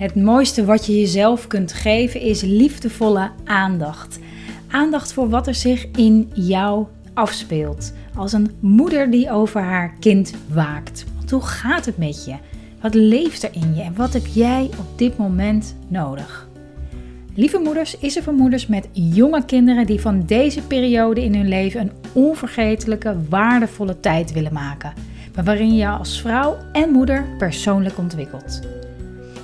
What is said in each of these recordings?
Het mooiste wat je jezelf kunt geven is liefdevolle aandacht. Aandacht voor wat er zich in jou afspeelt. Als een moeder die over haar kind waakt. Want hoe gaat het met je? Wat leeft er in je en wat heb jij op dit moment nodig? Lieve Moeders is er voor moeders met jonge kinderen die van deze periode in hun leven een onvergetelijke, waardevolle tijd willen maken. Maar waarin je als vrouw en moeder persoonlijk ontwikkelt.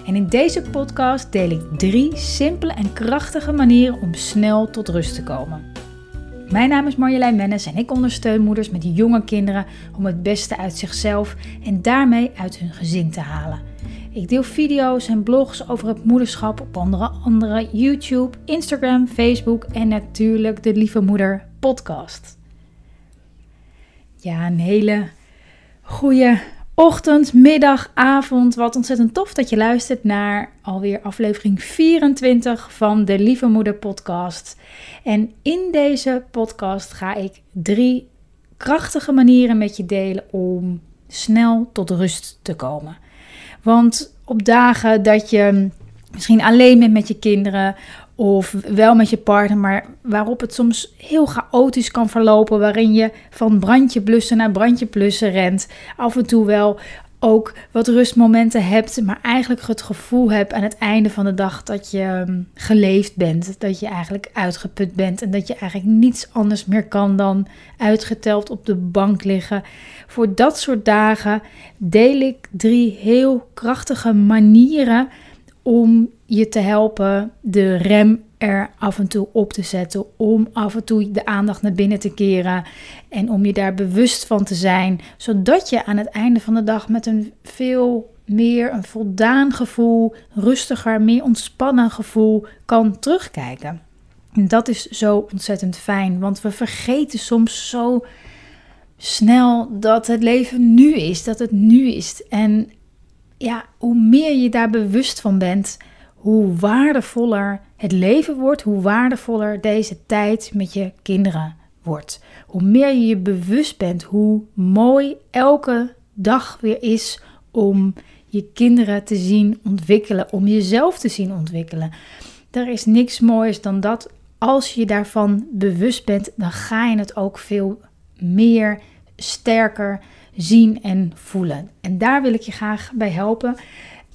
En in deze podcast deel ik drie simpele en krachtige manieren om snel tot rust te komen. Mijn naam is Marjolein Mennis en ik ondersteun moeders met jonge kinderen om het beste uit zichzelf en daarmee uit hun gezin te halen. Ik deel video's en blogs over het moederschap op andere, andere YouTube, Instagram, Facebook en natuurlijk de Lieve Moeder podcast. Ja, een hele goede ochtend, middag, avond. Wat ontzettend tof dat je luistert naar alweer aflevering 24 van de Lieve Moeder podcast. En in deze podcast ga ik drie krachtige manieren met je delen om snel tot rust te komen. Want op dagen dat je misschien alleen bent met je kinderen of wel met je partner, maar waarop het soms heel chaotisch kan verlopen, waarin je van brandje blussen naar brandje blussen rent, af en toe wel ook wat rustmomenten hebt, maar eigenlijk het gevoel hebt aan het einde van de dag dat je ehm, geleefd bent, dat je eigenlijk uitgeput bent en dat je eigenlijk niets anders meer kan dan uitgeteld op de bank liggen. Voor dat soort dagen deel ik drie heel krachtige manieren om je te helpen de rem er af en toe op te zetten. Om af en toe de aandacht naar binnen te keren. En om je daar bewust van te zijn. Zodat je aan het einde van de dag met een veel meer een voldaan gevoel, rustiger, meer ontspannen gevoel kan terugkijken. En dat is zo ontzettend fijn. Want we vergeten soms zo snel dat het leven nu is. Dat het nu is. En ja, hoe meer je daar bewust van bent, hoe waardevoller het leven wordt, hoe waardevoller deze tijd met je kinderen wordt. Hoe meer je je bewust bent hoe mooi elke dag weer is om je kinderen te zien ontwikkelen, om jezelf te zien ontwikkelen. Er is niks moois dan dat. Als je daarvan bewust bent, dan ga je het ook veel meer sterker zien en voelen. En daar wil ik je graag bij helpen.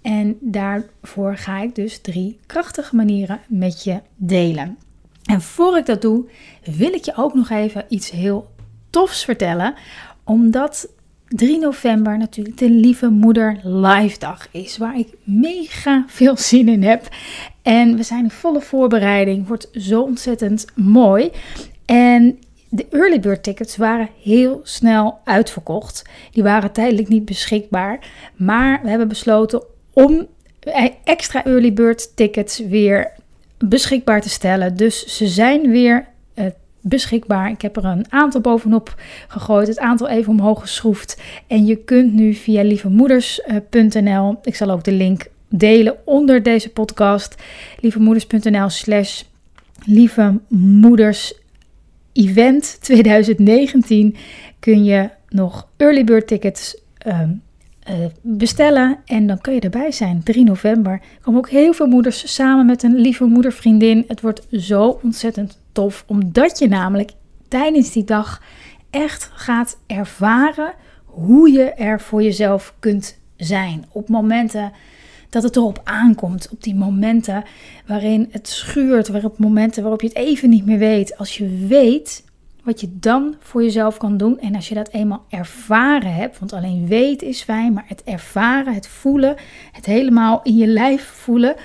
En daarvoor ga ik dus drie krachtige manieren met je delen. En voor ik dat doe, wil ik je ook nog even iets heel tofs vertellen. Omdat 3 november natuurlijk de Lieve Moeder Live Dag is. Waar ik mega veel zin in heb. En we zijn in volle voorbereiding. Wordt zo ontzettend mooi. En de early bird tickets waren heel snel uitverkocht. Die waren tijdelijk niet beschikbaar. Maar we hebben besloten om extra early bird tickets weer beschikbaar te stellen. Dus ze zijn weer uh, beschikbaar. Ik heb er een aantal bovenop gegooid, het aantal even omhoog geschroefd. En je kunt nu via lievemoeders.nl, ik zal ook de link delen onder deze podcast, lievemoeders.nl slash event 2019 kun je nog early bird tickets um, uh, bestellen en dan kun je erbij zijn. 3 november er komen ook heel veel moeders samen met een lieve moedervriendin. Het wordt zo ontzettend tof, omdat je namelijk tijdens die dag echt gaat ervaren hoe je er voor jezelf kunt zijn. Op momenten dat het erop aankomt. Op die momenten waarin het schuurt, waarop momenten waarop je het even niet meer weet. Als je weet wat je dan voor jezelf kan doen. En als je dat eenmaal ervaren hebt, want alleen weten is fijn, maar het ervaren, het voelen, het helemaal in je lijf voelen.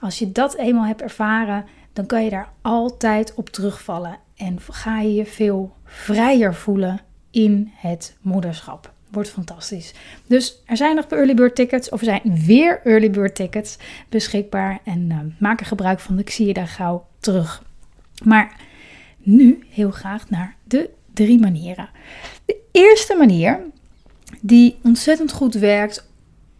Als je dat eenmaal hebt ervaren, dan kan je daar altijd op terugvallen. En ga je je veel vrijer voelen in het moederschap. Wordt fantastisch. Dus er zijn nog early bird tickets, of er zijn weer early bird tickets beschikbaar. En uh, maak er gebruik van. Ik zie je daar gauw terug. Maar nu heel graag naar de drie manieren. De eerste manier, die ontzettend goed werkt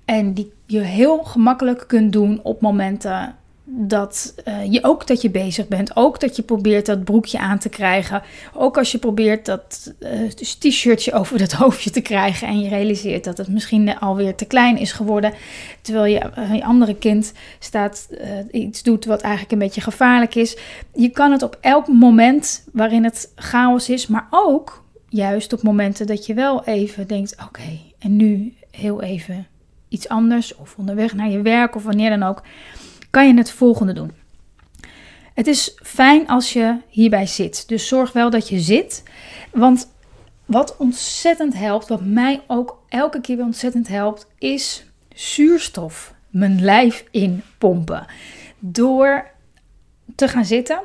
en die je heel gemakkelijk kunt doen op momenten dat uh, je ook dat je bezig bent. Ook dat je probeert dat broekje aan te krijgen. Ook als je probeert dat uh, t-shirtje over dat hoofdje te krijgen. En je realiseert dat het misschien alweer te klein is geworden. Terwijl je, je andere kind staat iets doet wat eigenlijk een beetje gevaarlijk is. Je kan het op elk moment waarin het chaos is. Maar ook juist op momenten dat je wel even denkt: oké, en nu heel even iets anders. Of onderweg naar je werk of wanneer dan ook kan je het volgende doen. Het is fijn als je hierbij zit. Dus zorg wel dat je zit. Want wat ontzettend helpt, wat mij ook elke keer weer ontzettend helpt, is zuurstof mijn lijf inpompen. Door te gaan zitten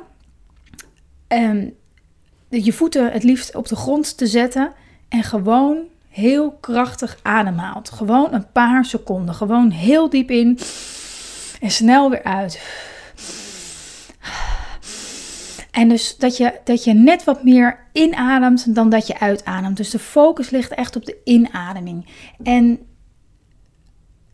en je voeten het liefst op de grond te zetten en gewoon heel krachtig ademhaalt. Gewoon een paar seconden. Gewoon heel diep in en snel weer uit. En dus dat je, dat je net wat meer inademt dan dat je uitademt. Dus de focus ligt echt op de inademing. En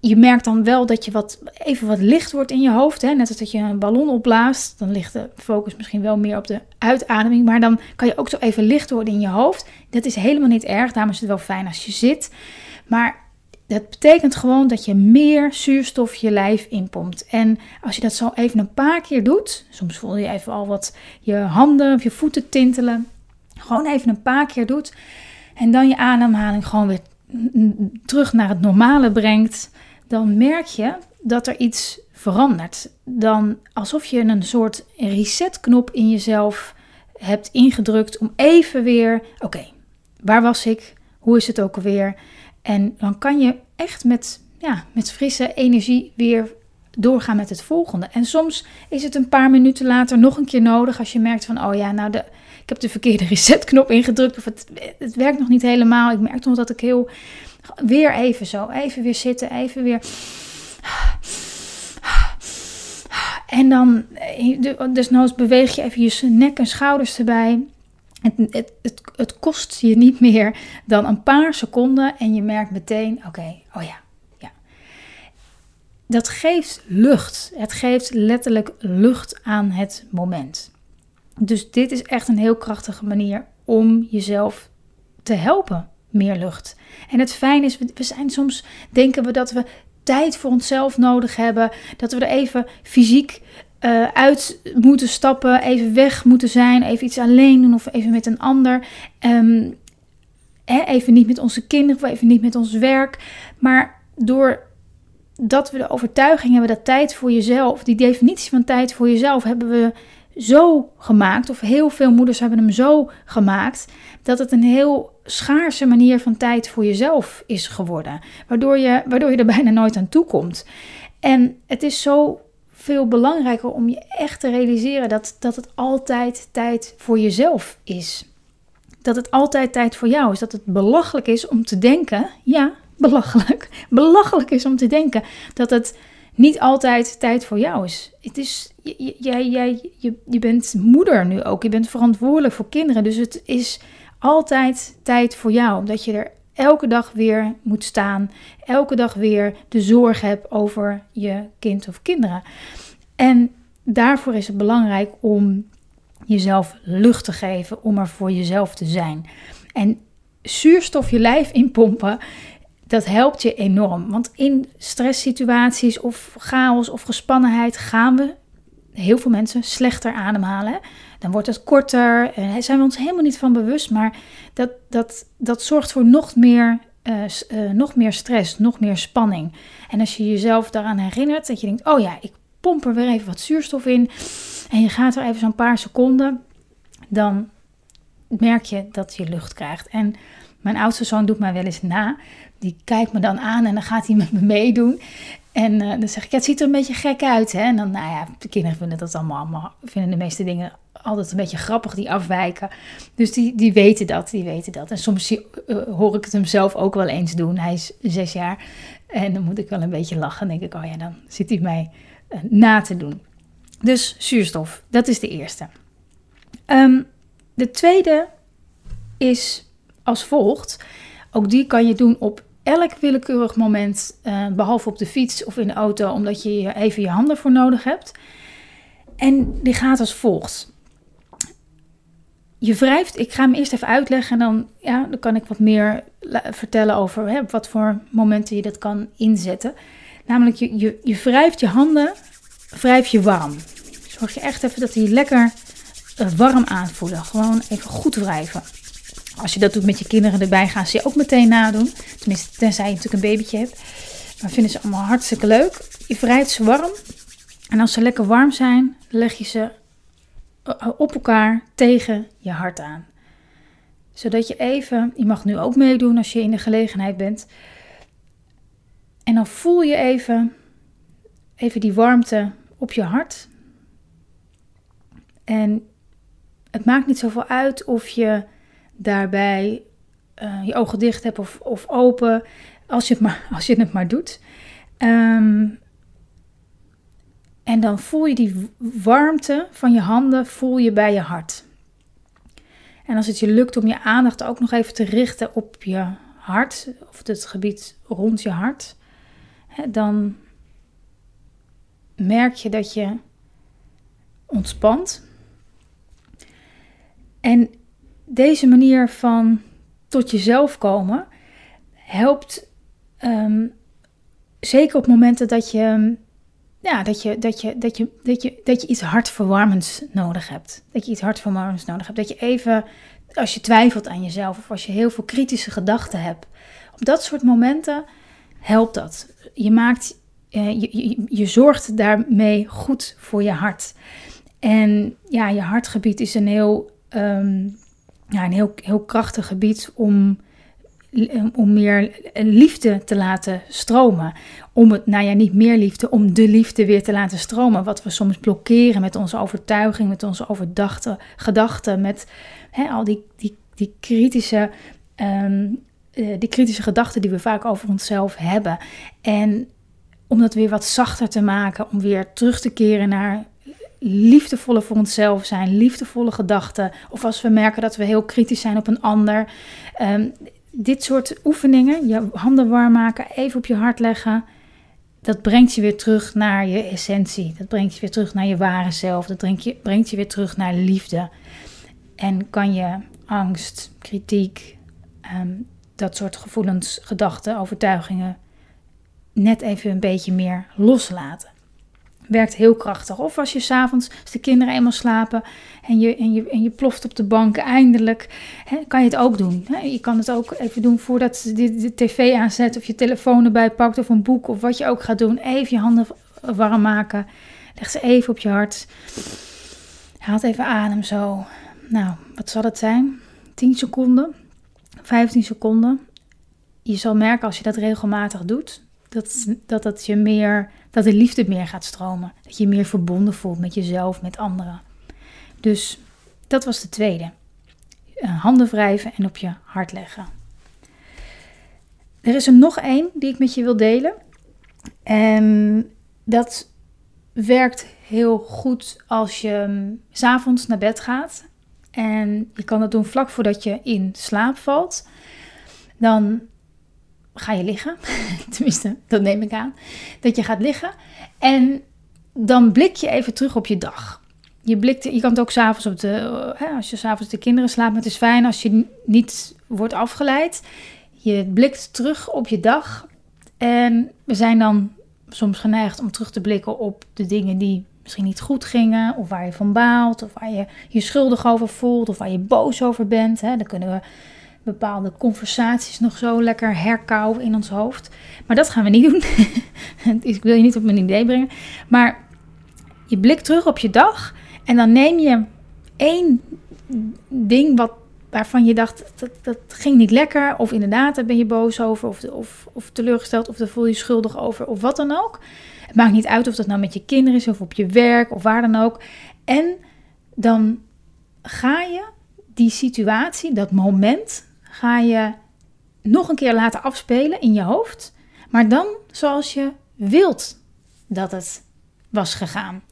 je merkt dan wel dat je wat, even wat licht wordt in je hoofd. Hè? Net als dat je een ballon opblaast. Dan ligt de focus misschien wel meer op de uitademing. Maar dan kan je ook zo even licht worden in je hoofd. Dat is helemaal niet erg. Daarom is het wel fijn als je zit. Maar dat betekent gewoon dat je meer zuurstof je lijf inpompt. En als je dat zo even een paar keer doet, soms voel je even al wat je handen of je voeten tintelen. Gewoon even een paar keer doet. En dan je ademhaling gewoon weer terug naar het normale brengt. Dan merk je dat er iets verandert. Dan alsof je een soort resetknop in jezelf hebt ingedrukt om even weer, oké, waar was ik? Hoe is het ook alweer? En dan kan je echt met, ja, met frisse energie weer doorgaan met het volgende. En soms is het een paar minuten later nog een keer nodig als je merkt van, oh ja, nou de, ik heb de verkeerde resetknop ingedrukt of het, het werkt nog niet helemaal. Ik merk nog dat ik heel, weer even zo, even weer zitten, even weer. En dan, desnoods beweeg je even je nek en schouders erbij. Het, het, het, kost je niet meer dan een paar seconden en je merkt meteen: oké, oh ja, ja. Dat geeft lucht. Het geeft letterlijk lucht aan het moment. Dus dit is echt een heel krachtige manier om jezelf te helpen. Meer lucht. En het fijne is, we zijn soms denken we dat we tijd voor onszelf nodig hebben. Dat we er even fysiek uh, uit moeten stappen, even weg moeten zijn, even iets alleen doen of even met een ander. Um, hè, even niet met onze kinderen of even niet met ons werk. Maar doordat we de overtuiging hebben dat tijd voor jezelf, die definitie van tijd voor jezelf, hebben we zo gemaakt, of heel veel moeders hebben hem zo gemaakt, dat het een heel schaarse manier van tijd voor jezelf is geworden. Waardoor je, waardoor je er bijna nooit aan toe komt. En het is zo veel belangrijker om je echt te realiseren dat, dat het altijd tijd voor jezelf is. Dat het altijd tijd voor jou is. Dat het belachelijk is om te denken, ja, belachelijk, belachelijk is om te denken dat het niet altijd tijd voor jou is. Het is jij, jij, je, je bent moeder nu ook. Je bent verantwoordelijk voor kinderen. Dus het is altijd tijd voor jou. Omdat je er elke dag weer moet staan, elke dag weer de zorg hebt over je kind of kinderen. En daarvoor is het belangrijk om jezelf lucht te geven, om er voor jezelf te zijn. En zuurstof je lijf inpompen, dat helpt je enorm. Want in stresssituaties of chaos of gespannenheid gaan we heel veel mensen slechter ademhalen. Dan wordt het korter. En daar zijn we ons helemaal niet van bewust. Maar dat, dat, dat zorgt voor nog meer, uh, uh, nog meer stress, nog meer spanning. En als je jezelf daaraan herinnert, dat je denkt: oh ja, ik pomp er weer even wat zuurstof in. En je gaat er even zo'n paar seconden. Dan merk je dat je lucht krijgt. En mijn oudste zoon doet mij wel eens na. Die kijkt me dan aan en dan gaat hij met me meedoen. En uh, dan zeg ik, ja, het ziet er een beetje gek uit. Hè? En dan, nou ja, de kinderen vinden dat allemaal, allemaal, vinden de meeste dingen altijd een beetje grappig, die afwijken. Dus die, die weten dat, die weten dat. En soms uh, hoor ik het hem zelf ook wel eens doen. Hij is zes jaar en dan moet ik wel een beetje lachen. Dan denk ik, oh ja, dan zit hij mij uh, na te doen. Dus zuurstof, dat is de eerste. Um, de tweede is als volgt. Ook die kan je doen op elk willekeurig moment, uh, behalve op de fiets of in de auto, omdat je even je handen voor nodig hebt. En die gaat als volgt. Je wrijft, ik ga hem eerst even uitleggen en dan, ja, dan kan ik wat meer vertellen over hè, wat voor momenten je dat kan inzetten. Namelijk, je, je, je wrijft je handen, wrijf je warm. Zorg je echt even dat die lekker uh, warm aanvoelen. Gewoon even goed wrijven. Als je dat doet met je kinderen erbij, gaan ze je ook meteen nadoen. Tenminste, tenzij je natuurlijk een babytje hebt. Maar vinden ze allemaal hartstikke leuk. Je wrijft ze warm. En als ze lekker warm zijn, leg je ze eh, op elkaar tegen je hart aan. Zodat je even, je mag nu ook meedoen als je in de gelegenheid bent. En dan voel je even, even die warmte op je hart. En het maakt niet zoveel uit of je daarbij uh, je ogen dicht hebt of, of open, als je het maar, als je het maar doet. Um, en dan voel je die warmte van je handen voel je bij je hart. En als het je lukt om je aandacht ook nog even te richten op je hart, of het gebied rond je hart, dan merk je dat je ontspant. En deze manier van tot jezelf komen helpt um, zeker op momenten dat je, ja, dat, je, dat, je, dat, je, dat, je, dat je iets hartverwarmends nodig hebt. Dat je iets hartverwarmends nodig hebt. Dat je even, als je twijfelt aan jezelf of als je heel veel kritische gedachten hebt. Op dat soort momenten helpt dat. Je maakt, uh, je, je, je zorgt daarmee goed voor je hart. En ja, je hartgebied is een heel um, ja, een heel, heel krachtig gebied om, om meer liefde te laten stromen. Om het, nou ja, niet meer liefde, om de liefde weer te laten stromen. Wat we soms blokkeren met onze overtuiging, met onze overdachte gedachten, met hè, al die, die, die kritische. Um, die kritische gedachten die we vaak over onszelf hebben. En om dat weer wat zachter te maken, om weer terug te keren naar liefdevolle voor onszelf zijn, liefdevolle gedachten. Of als we merken dat we heel kritisch zijn op een ander. Um, dit soort oefeningen, je handen warm maken, even op je hart leggen. Dat brengt je weer terug naar je essentie. Dat brengt je weer terug naar je ware zelf. Dat brengt je, brengt je weer terug naar liefde. En kan je angst, kritiek, um, dat soort gevoelens, gedachten, overtuigingen net even een beetje meer loslaten werkt heel krachtig. Of als je s'avonds, als de kinderen eenmaal slapen en je, en je, en je ploft op de bank eindelijk, hè, kan je het ook doen. Hè. Je kan het ook even doen voordat je de, tv aanzet of je telefoon erbij pakt of een boek of wat je ook gaat doen. Even je handen warm maken. Leg ze even op je hart. Haal even adem zo. Nou, wat zal het zijn? 10 seconden, 15 seconden. Je zal merken als je dat regelmatig doet, dat, dat, dat, je meer, dat de liefde meer gaat stromen. Dat je meer verbonden voelt met jezelf, met anderen. Dus dat was de tweede. Eh, handen wrijven en op je hart leggen. Er is er nog één die ik met je wil delen. En dat werkt heel goed als je mm, s'avonds naar bed gaat. En je kan dat doen vlak voordat je in slaap valt. Dan ga je liggen. Tenminste, dat neem ik aan. Dat je gaat liggen. En dan blik je even terug op je dag. Je, blikt, je kan het ook s'avonds op de. Hè, als je s'avonds de kinderen slaapt. Maar het is fijn als je niet wordt afgeleid. Je blikt terug op je dag. En we zijn dan soms geneigd om terug te blikken op de dingen die misschien niet goed gingen. Of waar je van baalt. Of waar je je schuldig over voelt. Of waar je boos over bent. Hè. Dan kunnen we bepaalde conversaties nog zo lekker herkauwen in ons hoofd. Maar dat gaan we niet doen. ik wil je niet op mijn idee brengen. Maar je blikt terug op je dag en dan neem je één ding wat, waarvan je dacht dat, dat ging niet lekker. Of inderdaad, daar ben je boos over. Of, of, of teleurgesteld. Of daar voel je je schuldig over. Of wat dan ook. Het maakt niet uit of dat nou met je kinderen is of op je werk of waar dan ook. En dan ga je die situatie, dat moment, ga je nog een keer laten afspelen in je hoofd. Maar dan zoals je wilt dat het was gegaan.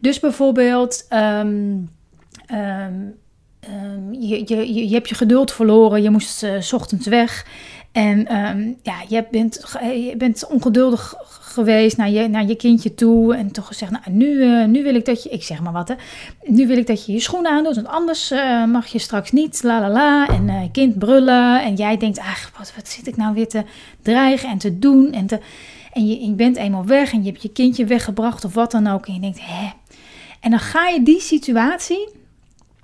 Dus bijvoorbeeld, um, um, ehm, je, je, je, je, hebt je geduld verloren, je moest uh, s ochtends weg. En ehm, ja, je bent, je bent ongeduldig geweest naar je, naar je kindje toe. En toch gezegd, nou, nu, uh, nu wil ik dat je, ik zeg maar wat hè. Nu wil ik dat je je schoenen aandoet, want anders uh, mag je straks niet, la la la. En uh, kind brullen. En jij denkt, ach, wat, wat zit ik nou weer te dreigen en te doen. En, te, en je, je bent eenmaal weg en je hebt je kindje weggebracht of wat dan ook. En je denkt, hè. En dan ga je die situatie,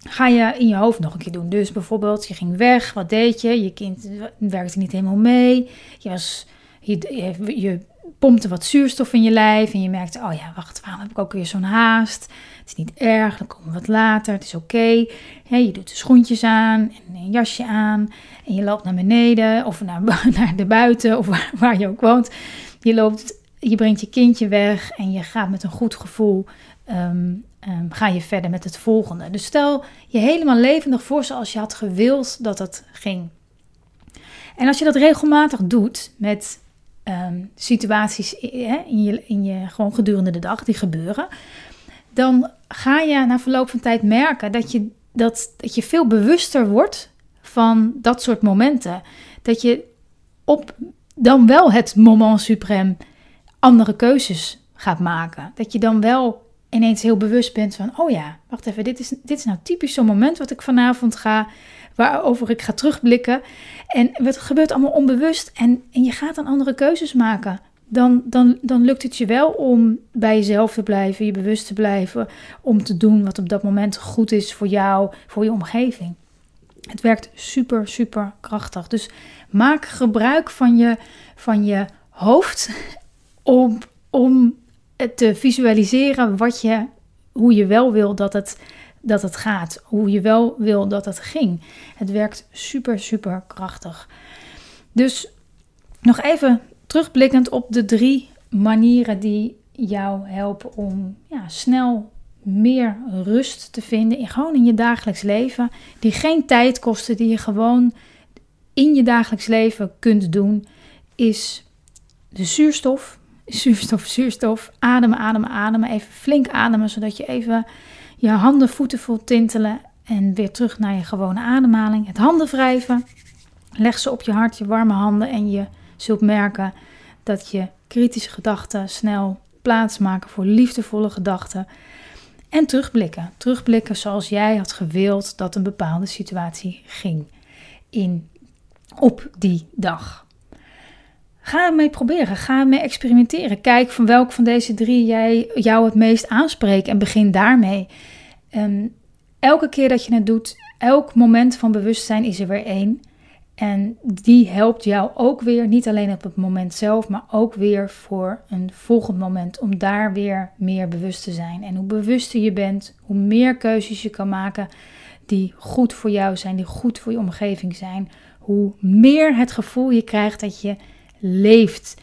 ga je in je hoofd nog een keer doen. Dus bijvoorbeeld, je ging weg, wat deed je? Je kind werkte niet helemaal mee. Je was... Je, pompte wat zuurstof in je lijf en je merkte, oh ja, wacht, waarom heb ik ook weer zo'n haast? Het is niet erg, dan komen we wat later, het is oké. Okay. je doet de schoentjes aan en een jasje aan en je loopt naar beneden of naar, naar de buiten of waar, waar je ook woont. Je loopt, je brengt je kindje weg en je gaat met een goed gevoel um, um, ga je verder met het volgende. Dus stel je helemaal levendig voor zoals je had gewild dat het ging. En als je dat regelmatig doet met um, situaties in, je, in je gewoon gedurende de dag die gebeuren, dan ga je na verloop van tijd merken dat je, dat, dat je veel bewuster wordt van dat soort momenten. Dat je op dan wel het moment suprem andere keuzes gaat maken. Dat je dan wel ineens heel bewust bent van, oh ja, wacht even, dit is, dit is nou typisch zo'n moment wat ik vanavond ga waarover ik ga terugblikken. En het gebeurt allemaal onbewust en, en je gaat dan andere keuzes maken. Dan, dan, dan lukt het je wel om bij jezelf te blijven, je bewust te blijven, om te doen wat op dat moment goed is voor jou, voor je omgeving. Het werkt super, super krachtig. Dus maak gebruik van je, van je hoofd om, om te visualiseren wat je, hoe je wel wil dat het dat het gaat. Hoe je wel wil dat het ging. Het werkt super, super krachtig. Dus nog even terugblikkend op de drie manieren die jou helpen om ja, snel meer rust te vinden. In, gewoon in je dagelijks leven. Die geen tijd kosten, die je gewoon in je dagelijks leven kunt doen. Is de zuurstof. Zuurstof, zuurstof. Ademen, ademen, ademen. Even flink ademen, zodat je even je handen, voeten voelt tintelen en weer terug naar je gewone ademhaling. Het handen wrijven. Leg ze op je hart, je warme handen en je zult merken dat je kritische gedachten snel plaatsmaken voor liefdevolle gedachten. En terugblikken. Terugblikken zoals jij had gewild dat een bepaalde situatie ging in, op die dag. Ga ermee proberen, ga ermee experimenteren. Kijk van welk van deze drie jij, jou het meest aanspreekt en begin daarmee. Ehm, elke keer dat je het doet, elk moment van bewustzijn is er weer één. En die helpt jou ook weer, niet alleen op het moment zelf, maar ook weer voor een volgend moment. Om daar weer meer bewust te zijn. En hoe bewuster je bent, hoe meer keuzes je kan maken die goed voor jou zijn, die goed voor je omgeving zijn. Hoe meer het gevoel je krijgt dat je leeft.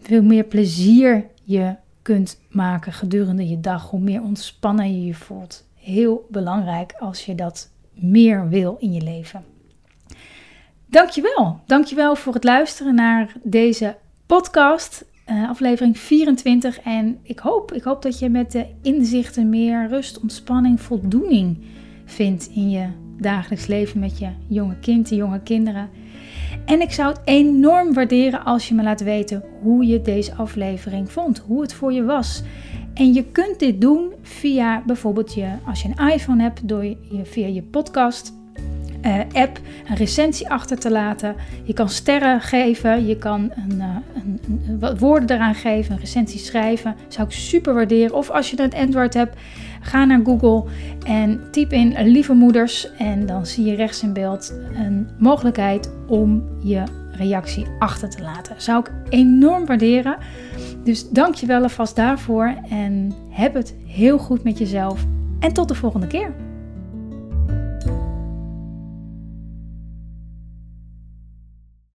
Veel meer plezier je kunt maken gedurende je dag. Hoe meer ontspannen je je voelt. Heel belangrijk als je dat meer wil in je leven. Dankjewel. Dankjewel voor het luisteren naar deze podcast. Uh, aflevering 24. En ik hoop, ik hoop dat je met de inzichten meer rust, ontspanning, voldoening vindt in je dagelijks leven met je jonge kind, de jonge kinderen. En ik zou het enorm waarderen als je me laat weten hoe je deze aflevering vond, hoe het voor je was. En je kunt dit doen via bijvoorbeeld je, als je een iPhone hebt, door je, via je podcast. Uh, app een recensie achter te laten. Je kan sterren geven, je kan een, uh, een, woorden eraan geven, een recensie schrijven. Zou ik super waarderen. Of als je een Android hebt, Ga naar Google en typ in lieve moeders en dan zie je rechts in beeld een mogelijkheid om je reactie achter te laten. Zou ik enorm waarderen. Dus dank je wel alvast daarvoor en heb het heel goed met jezelf. En tot de volgende keer.